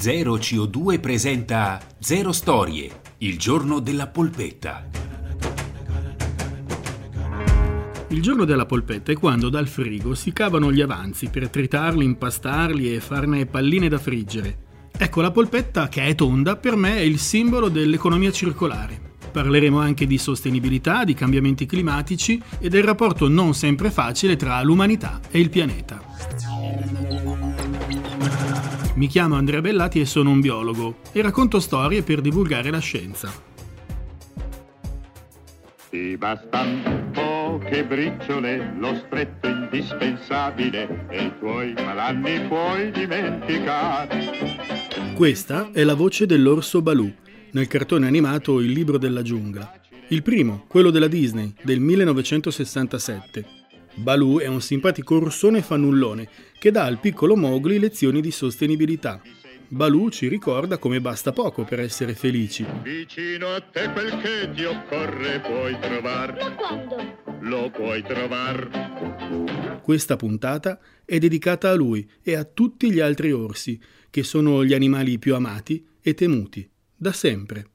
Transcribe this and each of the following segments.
Zero CO2 presenta Zero Storie, il giorno della polpetta. Il giorno della polpetta è quando dal frigo si cavano gli avanzi per tritarli, impastarli e farne palline da friggere. Ecco, la polpetta, che è tonda, per me è il simbolo dell'economia circolare. Parleremo anche di sostenibilità, di cambiamenti climatici e del rapporto non sempre facile tra l'umanità e il pianeta. Mi chiamo Andrea Bellati e sono un biologo e racconto storie per divulgare la scienza. Ti bastan poche briciole, lo stretto indispensabile e i tuoi malanni puoi dimenticare. Questa è la voce dell'orso Baloo nel cartone animato Il libro della giungla. Il primo, quello della Disney, del 1967. Baloo è un simpatico orsone fannullone che dà al piccolo Mowgli lezioni di sostenibilità. Baloo ci ricorda come basta poco per essere felici. Vicino a te quel che ti occorre puoi trovare. Ma quando? Lo puoi trovare. Questa puntata è dedicata a lui e a tutti gli altri orsi, che sono gli animali più amati e temuti da sempre.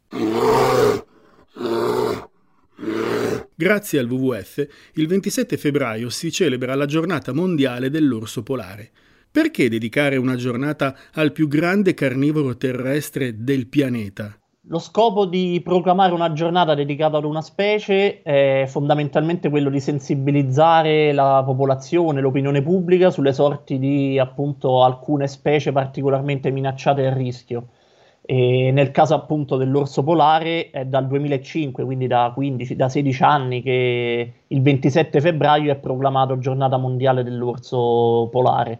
Grazie al WWF, il 27 febbraio si celebra la giornata mondiale dell'orso polare. Perché dedicare una giornata al più grande carnivoro terrestre del pianeta? Lo scopo di proclamare una giornata dedicata ad una specie è fondamentalmente quello di sensibilizzare la popolazione, l'opinione pubblica sulle sorti di appunto alcune specie particolarmente minacciate e a rischio. E nel caso appunto dell'orso polare è dal 2005, quindi da, 15, da 16 anni che il 27 febbraio è proclamato giornata mondiale dell'orso polare.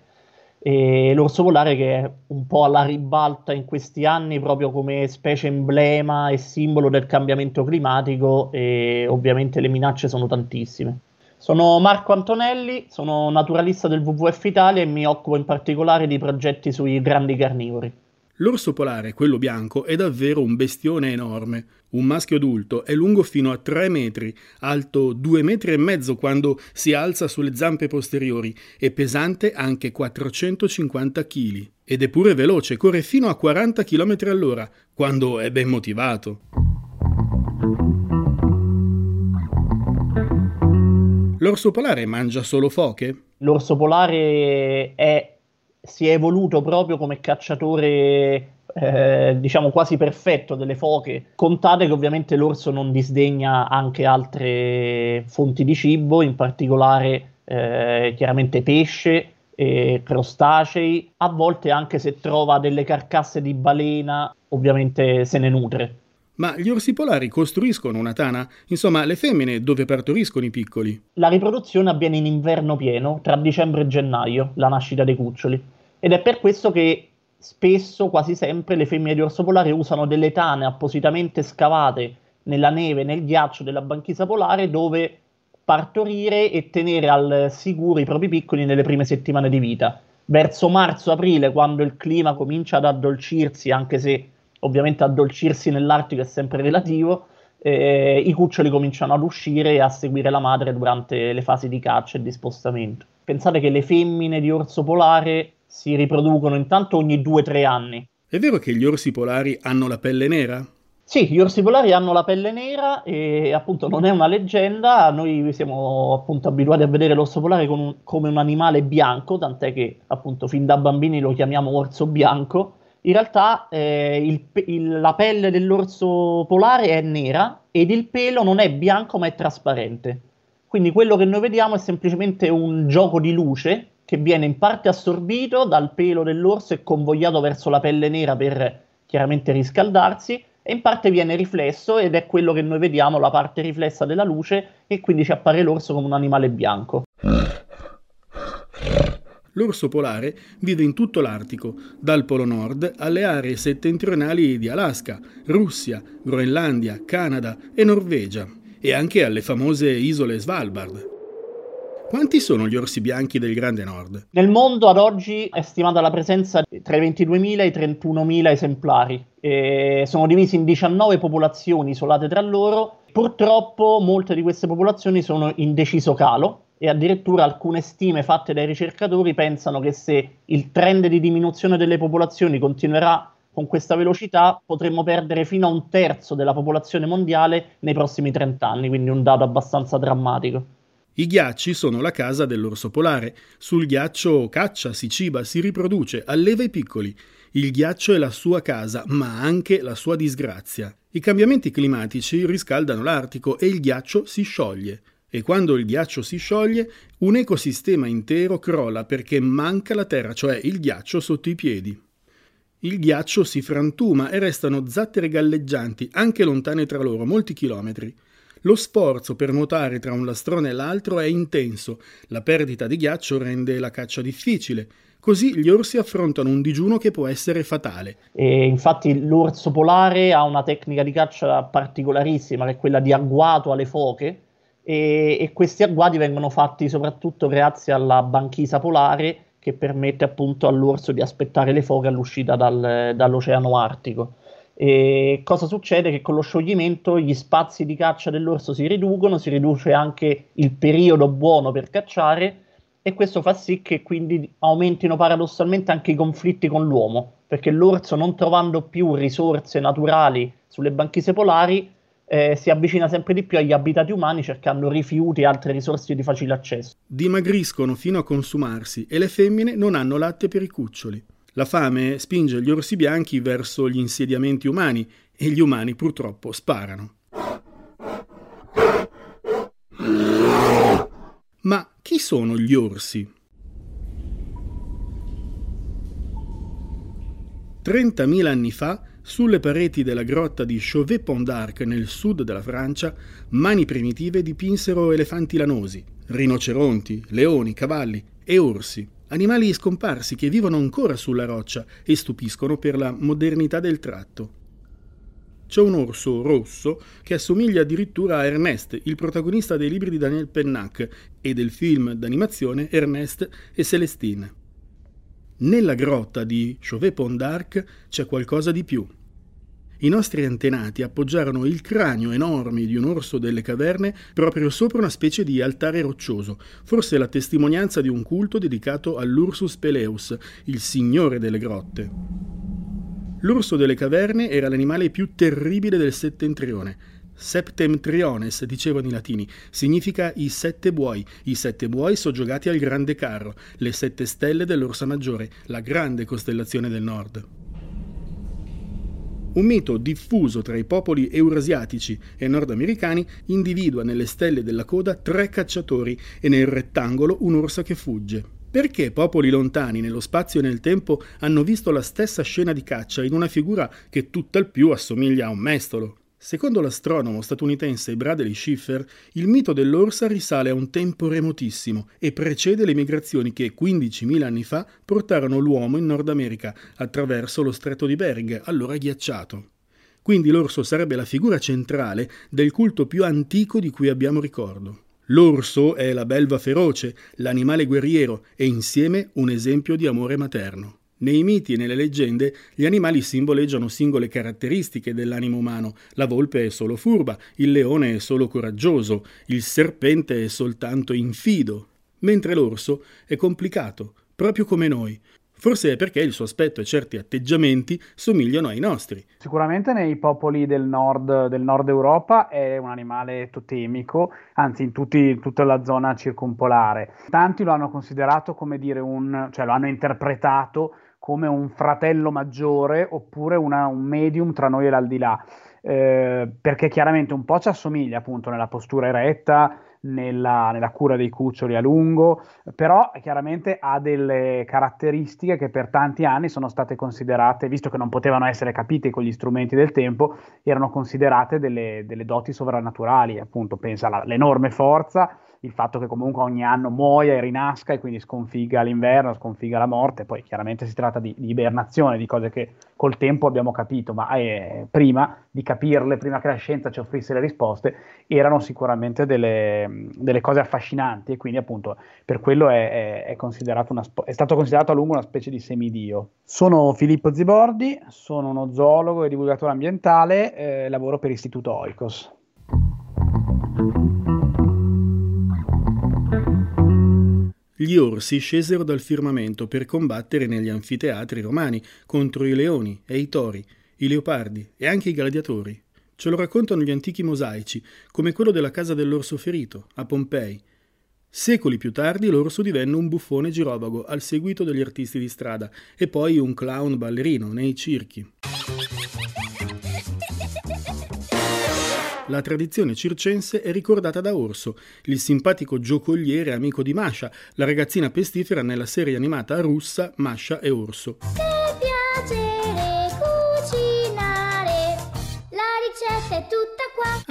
E l'orso polare che è un po' alla ribalta in questi anni proprio come specie emblema e simbolo del cambiamento climatico e ovviamente le minacce sono tantissime. Sono Marco Antonelli, sono naturalista del WWF Italia e mi occupo in particolare di progetti sui grandi carnivori. L'orso polare, quello bianco, è davvero un bestione enorme. Un maschio adulto è lungo fino a 3 metri, alto 2 metri e mezzo quando si alza sulle zampe posteriori e pesante anche 450 kg. Ed è pure veloce, corre fino a 40 km all'ora, quando è ben motivato. L'orso polare mangia solo foche? L'orso polare è si è evoluto proprio come cacciatore eh, diciamo quasi perfetto delle foche. Contate che ovviamente l'orso non disdegna anche altre fonti di cibo, in particolare eh, chiaramente pesce, e crostacei, a volte anche se trova delle carcasse di balena, ovviamente se ne nutre. Ma gli orsi polari costruiscono una tana? Insomma, le femmine dove partoriscono i piccoli? La riproduzione avviene in inverno pieno, tra dicembre e gennaio, la nascita dei cuccioli. Ed è per questo che spesso, quasi sempre, le femmine di orso polare usano delle tane appositamente scavate nella neve, nel ghiaccio della banchisa polare dove partorire e tenere al sicuro i propri piccoli nelle prime settimane di vita. Verso marzo-aprile, quando il clima comincia ad addolcirsi, anche se ovviamente addolcirsi nell'Artico è sempre relativo, eh, i cuccioli cominciano ad uscire e a seguire la madre durante le fasi di caccia e di spostamento. Pensate che le femmine di orso polare si riproducono intanto ogni 2-3 anni. È vero che gli orsi polari hanno la pelle nera? Sì, gli orsi polari hanno la pelle nera e appunto non è una leggenda, noi siamo appunto abituati a vedere l'orso polare un, come un animale bianco, tant'è che appunto fin da bambini lo chiamiamo orso bianco. In realtà eh, il, il, la pelle dell'orso polare è nera ed il pelo non è bianco ma è trasparente. Quindi quello che noi vediamo è semplicemente un gioco di luce che viene in parte assorbito dal pelo dell'orso e convogliato verso la pelle nera per chiaramente riscaldarsi e in parte viene riflesso ed è quello che noi vediamo, la parte riflessa della luce e quindi ci appare l'orso come un animale bianco. L'orso polare vive in tutto l'Artico, dal Polo Nord alle aree settentrionali di Alaska, Russia, Groenlandia, Canada e Norvegia, e anche alle famose isole Svalbard. Quanti sono gli orsi bianchi del Grande Nord? Nel mondo ad oggi è stimata la presenza tra i 22.000 e i 31.000 esemplari. E sono divisi in 19 popolazioni isolate tra loro. Purtroppo molte di queste popolazioni sono in deciso calo e addirittura alcune stime fatte dai ricercatori pensano che se il trend di diminuzione delle popolazioni continuerà con questa velocità potremmo perdere fino a un terzo della popolazione mondiale nei prossimi 30 anni, quindi un dato abbastanza drammatico. I ghiacci sono la casa dell'orso polare. Sul ghiaccio caccia, si ciba, si riproduce, alleva i piccoli. Il ghiaccio è la sua casa, ma anche la sua disgrazia. I cambiamenti climatici riscaldano l'Artico e il ghiaccio si scioglie. E quando il ghiaccio si scioglie, un ecosistema intero crolla perché manca la terra, cioè il ghiaccio sotto i piedi. Il ghiaccio si frantuma e restano zattere galleggianti, anche lontane tra loro, molti chilometri. Lo sforzo per nuotare tra un lastrone e l'altro è intenso, la perdita di ghiaccio rende la caccia difficile. Così gli orsi affrontano un digiuno che può essere fatale. E infatti l'orso polare ha una tecnica di caccia particolarissima, che è quella di agguato alle foche, e, e questi agguati vengono fatti soprattutto grazie alla banchisa polare che permette appunto all'orso di aspettare le foche all'uscita dal, dall'oceano artico. E cosa succede? Che con lo scioglimento gli spazi di caccia dell'orso si riducono, si riduce anche il periodo buono per cacciare e questo fa sì che quindi aumentino paradossalmente anche i conflitti con l'uomo, perché l'orso non trovando più risorse naturali sulle banchise polari eh, si avvicina sempre di più agli abitati umani cercando rifiuti e altre risorse di facile accesso. Dimagriscono fino a consumarsi e le femmine non hanno latte per i cuccioli. La fame spinge gli orsi bianchi verso gli insediamenti umani e gli umani purtroppo sparano. Ma chi sono gli orsi? 30.000 anni fa, sulle pareti della grotta di Chauvet-Pont d'Arc nel sud della Francia, mani primitive dipinsero elefanti lanosi, rinoceronti, leoni, cavalli e orsi animali scomparsi che vivono ancora sulla roccia e stupiscono per la modernità del tratto. C'è un orso rosso che assomiglia addirittura a Ernest, il protagonista dei libri di Daniel Pennac e del film d'animazione Ernest e Celestine. Nella grotta di Chauvet-Pont d'Arc c'è qualcosa di più. I nostri antenati appoggiarono il cranio enorme di un orso delle caverne proprio sopra una specie di altare roccioso, forse la testimonianza di un culto dedicato all'Ursus Peleus, il signore delle grotte. L'orso delle caverne era l'animale più terribile del settentrione. Septemtriones, dicevano i latini, significa i sette buoi. I sette buoi soggiogati al grande carro, le sette stelle dell'Orsa Maggiore, la grande costellazione del nord. Un mito diffuso tra i popoli eurasiatici e nordamericani individua nelle stelle della coda tre cacciatori e nel rettangolo un'orsa che fugge. Perché popoli lontani nello spazio e nel tempo hanno visto la stessa scena di caccia in una figura che tutt'al più assomiglia a un mestolo? Secondo l'astronomo statunitense Bradley Schiffer, il mito dell'orsa risale a un tempo remotissimo e precede le migrazioni che 15.000 anni fa portarono l'uomo in Nord America attraverso lo stretto di Bering, allora ghiacciato. Quindi l'orso sarebbe la figura centrale del culto più antico di cui abbiamo ricordo. L'orso è la belva feroce, l'animale guerriero e insieme un esempio di amore materno. Nei miti e nelle leggende gli animali simboleggiano singole caratteristiche dell'animo umano. La volpe è solo furba, il leone è solo coraggioso, il serpente è soltanto infido, mentre l'orso è complicato, proprio come noi. Forse è perché il suo aspetto e certi atteggiamenti somigliano ai nostri. Sicuramente nei popoli del nord, del nord Europa è un animale totemico, anzi in, tutti, in, tutta la zona circumpolare. Tanti lo hanno considerato come dire un, cioè lo hanno interpretato come un fratello maggiore oppure una, un medium tra noi e l'aldilà, eh, perché chiaramente un po' ci assomiglia appunto nella postura eretta, nella, nella, cura dei cuccioli a lungo, però chiaramente ha delle caratteristiche che per tanti anni sono state considerate, visto che non potevano essere capite con gli strumenti del tempo, erano considerate delle, delle doti sovrannaturali, appunto pensa all'enorme forza, il fatto che comunque ogni anno muoia e rinasca e quindi sconfiga l'inverno, sconfiga la morte, poi chiaramente si tratta di, di ibernazione, di cose che col tempo abbiamo capito, ma eh, prima di capirle, prima che la scienza ci offrisse le risposte, erano sicuramente delle, delle cose affascinanti e quindi appunto per quello è, è, è, una, è, stato considerato a lungo una specie di semidio. Sono Filippo Zibordi, sono uno zoologo e divulgatore ambientale, eh, lavoro per Istituto Oikos. Gli orsi scesero dal firmamento per combattere negli anfiteatri romani contro i leoni e i tori, i leopardi e anche i gladiatori. Ce lo raccontano gli antichi mosaici, come quello della casa dell'orso ferito, a Pompei. Secoli più tardi l'orso divenne un buffone girovago al seguito degli artisti di strada e poi un clown ballerino nei circhi. La tradizione circense è ricordata da Orso, il simpatico giocoliere amico di Masha, la ragazzina pestifera nella serie animata russa Masha e Orso.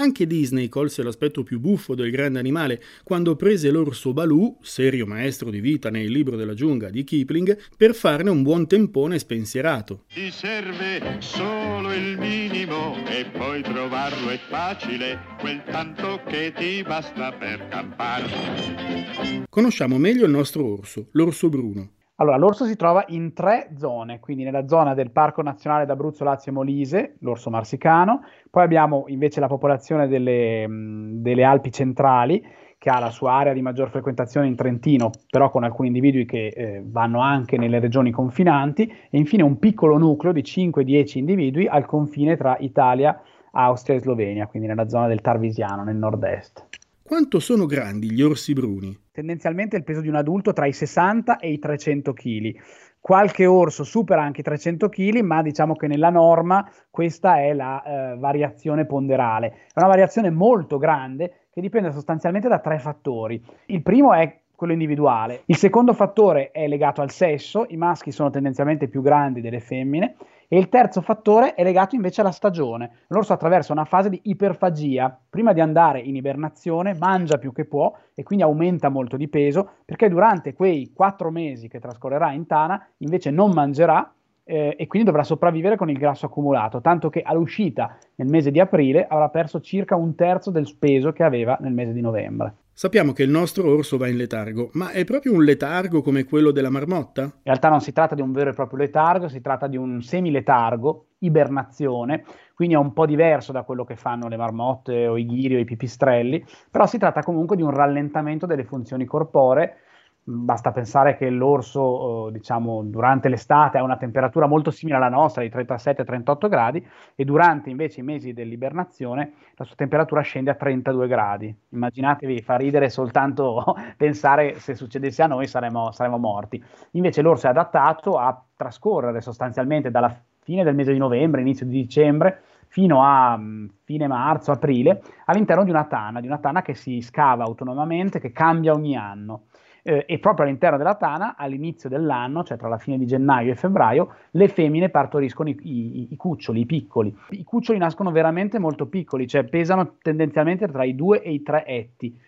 Anche Disney colse l'aspetto più buffo del grande animale quando prese l'orso Baloo, serio maestro di vita nel libro della giungla di Kipling, per farne un buon tempone spensierato. Ti serve solo il minimo e poi trovarlo è facile, quel tanto che ti basta per campare. Conosciamo meglio il nostro orso, l'orso bruno. Allora, l'orso si trova in tre zone, quindi nella zona del Parco Nazionale d'Abruzzo, Lazio e Molise, l'orso marsicano, poi abbiamo invece la popolazione delle, delle, Alpi centrali, che ha la sua area di maggior frequentazione in Trentino, però con alcuni individui che eh, vanno anche nelle regioni confinanti, e infine un piccolo nucleo di 5-10 individui al confine tra Italia, Austria e Slovenia, quindi nella zona del Tarvisiano, nel nord-est. Quanto sono grandi gli orsi bruni? Tendenzialmente il peso di un adulto tra i 60 e i 300 kg. Qualche orso supera anche i 300 kg, ma diciamo che nella norma questa è la eh, variazione ponderale. È una variazione molto grande che dipende sostanzialmente da tre fattori. Il primo è quello individuale. Il secondo fattore è legato al sesso, i maschi sono tendenzialmente più grandi delle femmine e il terzo fattore è legato invece alla stagione. L'orso attraversa una fase di iperfagia, prima di andare in ibernazione mangia più che può e quindi aumenta molto di peso perché durante quei quattro mesi che trascorrerà in tana invece non mangerà eh, e quindi dovrà sopravvivere con il grasso accumulato, tanto che all'uscita nel mese di aprile avrà perso circa un terzo del peso che aveva nel mese di novembre. Sappiamo che il nostro orso va in letargo, ma è proprio un letargo come quello della marmotta? In realtà non si tratta di un vero e proprio letargo, si tratta di un semiletargo, ibernazione, quindi è un po' diverso da quello che fanno le marmotte o i ghiri o i pipistrelli, però si tratta comunque di un rallentamento delle funzioni corporee Basta pensare che l'orso, eh, diciamo, durante l'estate ha una temperatura molto simile alla nostra, di 37-38 gradi, e durante invece i mesi dell'ibernazione la sua temperatura scende a 32 gradi. Immaginatevi, fa ridere soltanto pensare se succedesse a noi saremmo, saremmo morti. Invece l'orso è adattato a trascorrere sostanzialmente dalla fine del mese di novembre, inizio di dicembre, fino a mh, fine marzo, aprile, all'interno di una tana, di una tana che si scava autonomamente, che cambia ogni anno eh, e proprio all'interno della tana, all'inizio dell'anno, cioè tra la fine di gennaio e febbraio, le femmine partoriscono i, i, i cuccioli, i piccoli. I cuccioli nascono veramente molto piccoli, cioè pesano tendenzialmente tra i 2 e i 3 etti.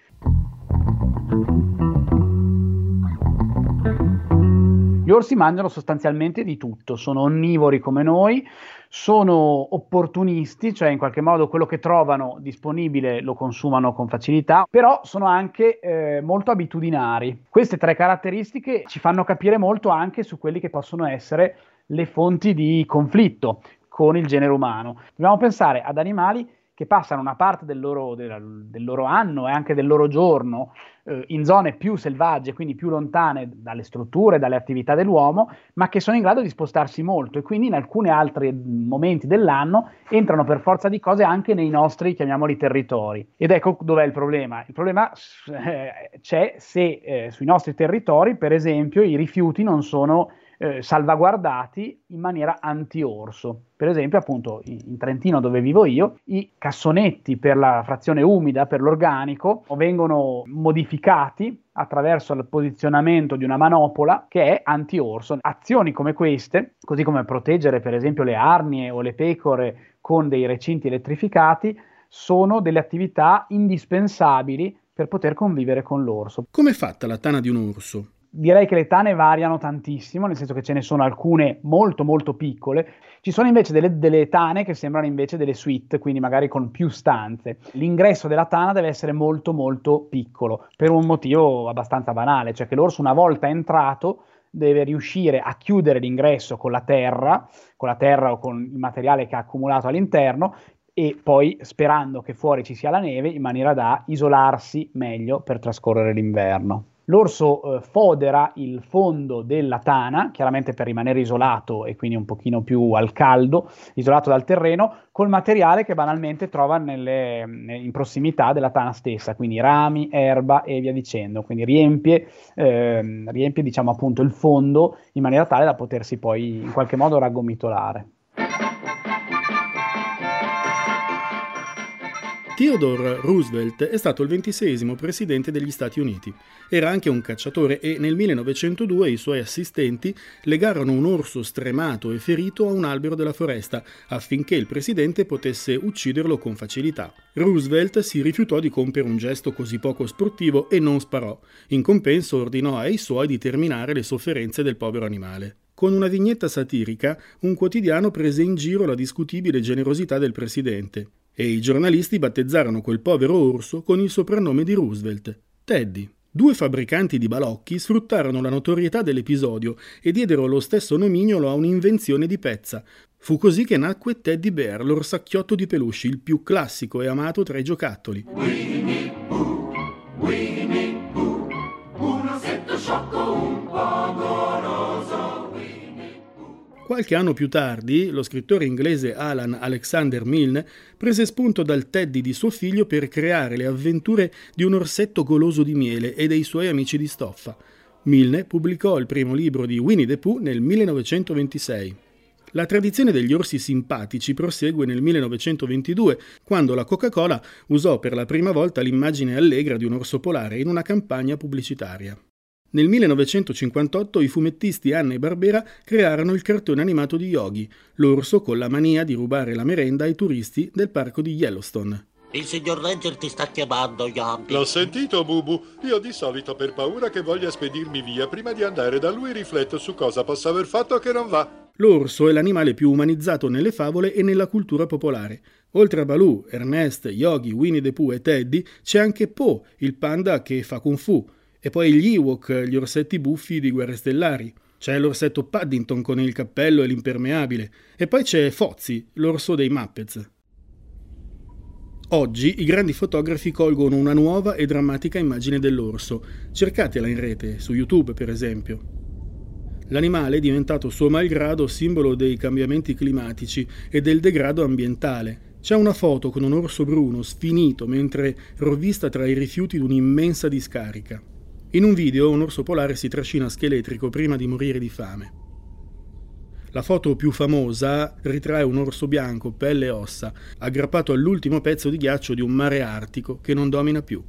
Gli orsi mangiano sostanzialmente di tutto, sono onnivori come noi, sono opportunisti, cioè in qualche modo quello che trovano disponibile lo consumano con facilità, però sono anche eh, molto abitudinari. Queste tre caratteristiche ci fanno capire molto anche su quelli che possono essere le fonti di conflitto con il genere umano. Dobbiamo pensare ad animali che passano una parte del loro, del, del loro anno e anche del loro giorno eh, in zone più selvagge, quindi più lontane dalle strutture, dalle attività dell'uomo, ma che sono in grado di spostarsi molto e quindi in alcuni altri momenti dell'anno entrano per forza di cose anche nei nostri, chiamiamoli, territori. Ed ecco dov'è il problema. Il problema eh, c'è se eh, sui nostri territori, per esempio, i rifiuti non sono eh, salvaguardati in maniera anti-orso. Per esempio, appunto, in Trentino dove vivo io, i cassonetti per la frazione umida, per l'organico, vengono modificati attraverso il posizionamento di una manopola che è anti-orso. Azioni come queste, così come proteggere per esempio le arnie o le pecore con dei recinti elettrificati, sono delle attività indispensabili per poter convivere con l'orso. Come è fatta la tana di un orso? Direi che le tane variano tantissimo, nel senso che ce ne sono alcune molto molto piccole, ci sono invece delle, delle, tane che sembrano invece delle suite, quindi magari con più stanze. L'ingresso della tana deve essere molto molto piccolo, per un motivo abbastanza banale, cioè che l'orso una volta entrato deve riuscire a chiudere l'ingresso con la terra, con la terra o con il materiale che ha accumulato all'interno e poi sperando che fuori ci sia la neve in maniera da isolarsi meglio per trascorrere l'inverno. L'orso eh, fodera il fondo della tana, chiaramente per rimanere isolato e quindi un pochino più al caldo, isolato dal terreno, col materiale che banalmente trova nelle, in prossimità della tana stessa, quindi rami, erba e via dicendo. Quindi riempie, eh, riempie diciamo appunto il fondo in maniera tale da potersi poi in qualche modo raggomitolare. Theodore Roosevelt è stato il ventisesimo presidente degli Stati Uniti. Era anche un cacciatore e nel 1902 i suoi assistenti legarono un orso stremato e ferito a un albero della foresta affinché il presidente potesse ucciderlo con facilità. Roosevelt si rifiutò di compiere un gesto così poco sportivo e non sparò. In compenso ordinò ai suoi di terminare le sofferenze del povero animale. Con una vignetta satirica, un quotidiano prese in giro la discutibile generosità del presidente e i giornalisti battezzarono quel povero orso con il soprannome di Roosevelt, Teddy. Due fabbricanti di balocchi sfruttarono la notorietà dell'episodio e diedero lo stesso nomignolo a un'invenzione di pezza. Fu così che nacque Teddy Bear, l'orsacchiotto di peluche, il più classico e amato tra i giocattoli. Qualche anno più tardi, lo scrittore inglese Alan Alexander Milne prese spunto dal Teddy di suo figlio per creare le avventure di un orsetto goloso di miele e dei suoi amici di stoffa. Milne pubblicò il primo libro di Winnie the Pooh nel 1926. La tradizione degli orsi simpatici prosegue nel 1922, quando la Coca-Cola usò per la prima volta l'immagine allegra di un orso polare in una campagna pubblicitaria. Nel 1958 i fumettisti Anna e Barbera crearono il cartone animato di Yogi, l'orso con la mania di rubare la merenda ai turisti del parco di Yellowstone. Il signor Ranger ti sta chiamando, Yogi. L'ho sentito, Bubu. Io di solito per paura che voglia spedirmi via prima di andare da lui rifletto su cosa possa aver fatto che non va. L'orso è l'animale più umanizzato nelle favole e nella cultura popolare. Oltre a Baloo, Ernest, Yogi, Winnie the Pooh e Teddy, c'è anche Po, il panda che fa kung fu. E poi gli Ewok, gli orsetti buffi di Guerre Stellari. C'è l'orsetto Paddington con il cappello e l'impermeabile. E poi c'è Fozzie, l'orso dei Muppets. Oggi i grandi fotografi colgono una nuova e drammatica immagine dell'orso. Cercatela in rete, su YouTube per esempio. L'animale è diventato suo malgrado simbolo dei cambiamenti climatici e del degrado ambientale. C'è una foto con un orso bruno sfinito mentre rovista tra i rifiuti di un'immensa discarica. In un video un orso polare si trascina scheletrico prima di morire di fame. La foto più famosa ritrae un orso bianco, pelle e ossa, aggrappato all'ultimo pezzo di ghiaccio di un mare artico che non domina più.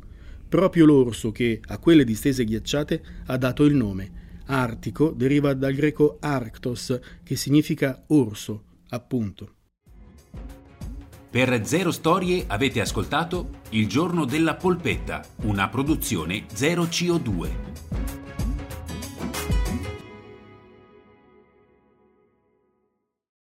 Proprio l'orso che, a quelle distese ghiacciate, ha dato il nome. Artico deriva dal greco arctos, che significa orso, appunto. Per Zero Storie avete ascoltato Il giorno della polpetta, una produzione Zero CO2.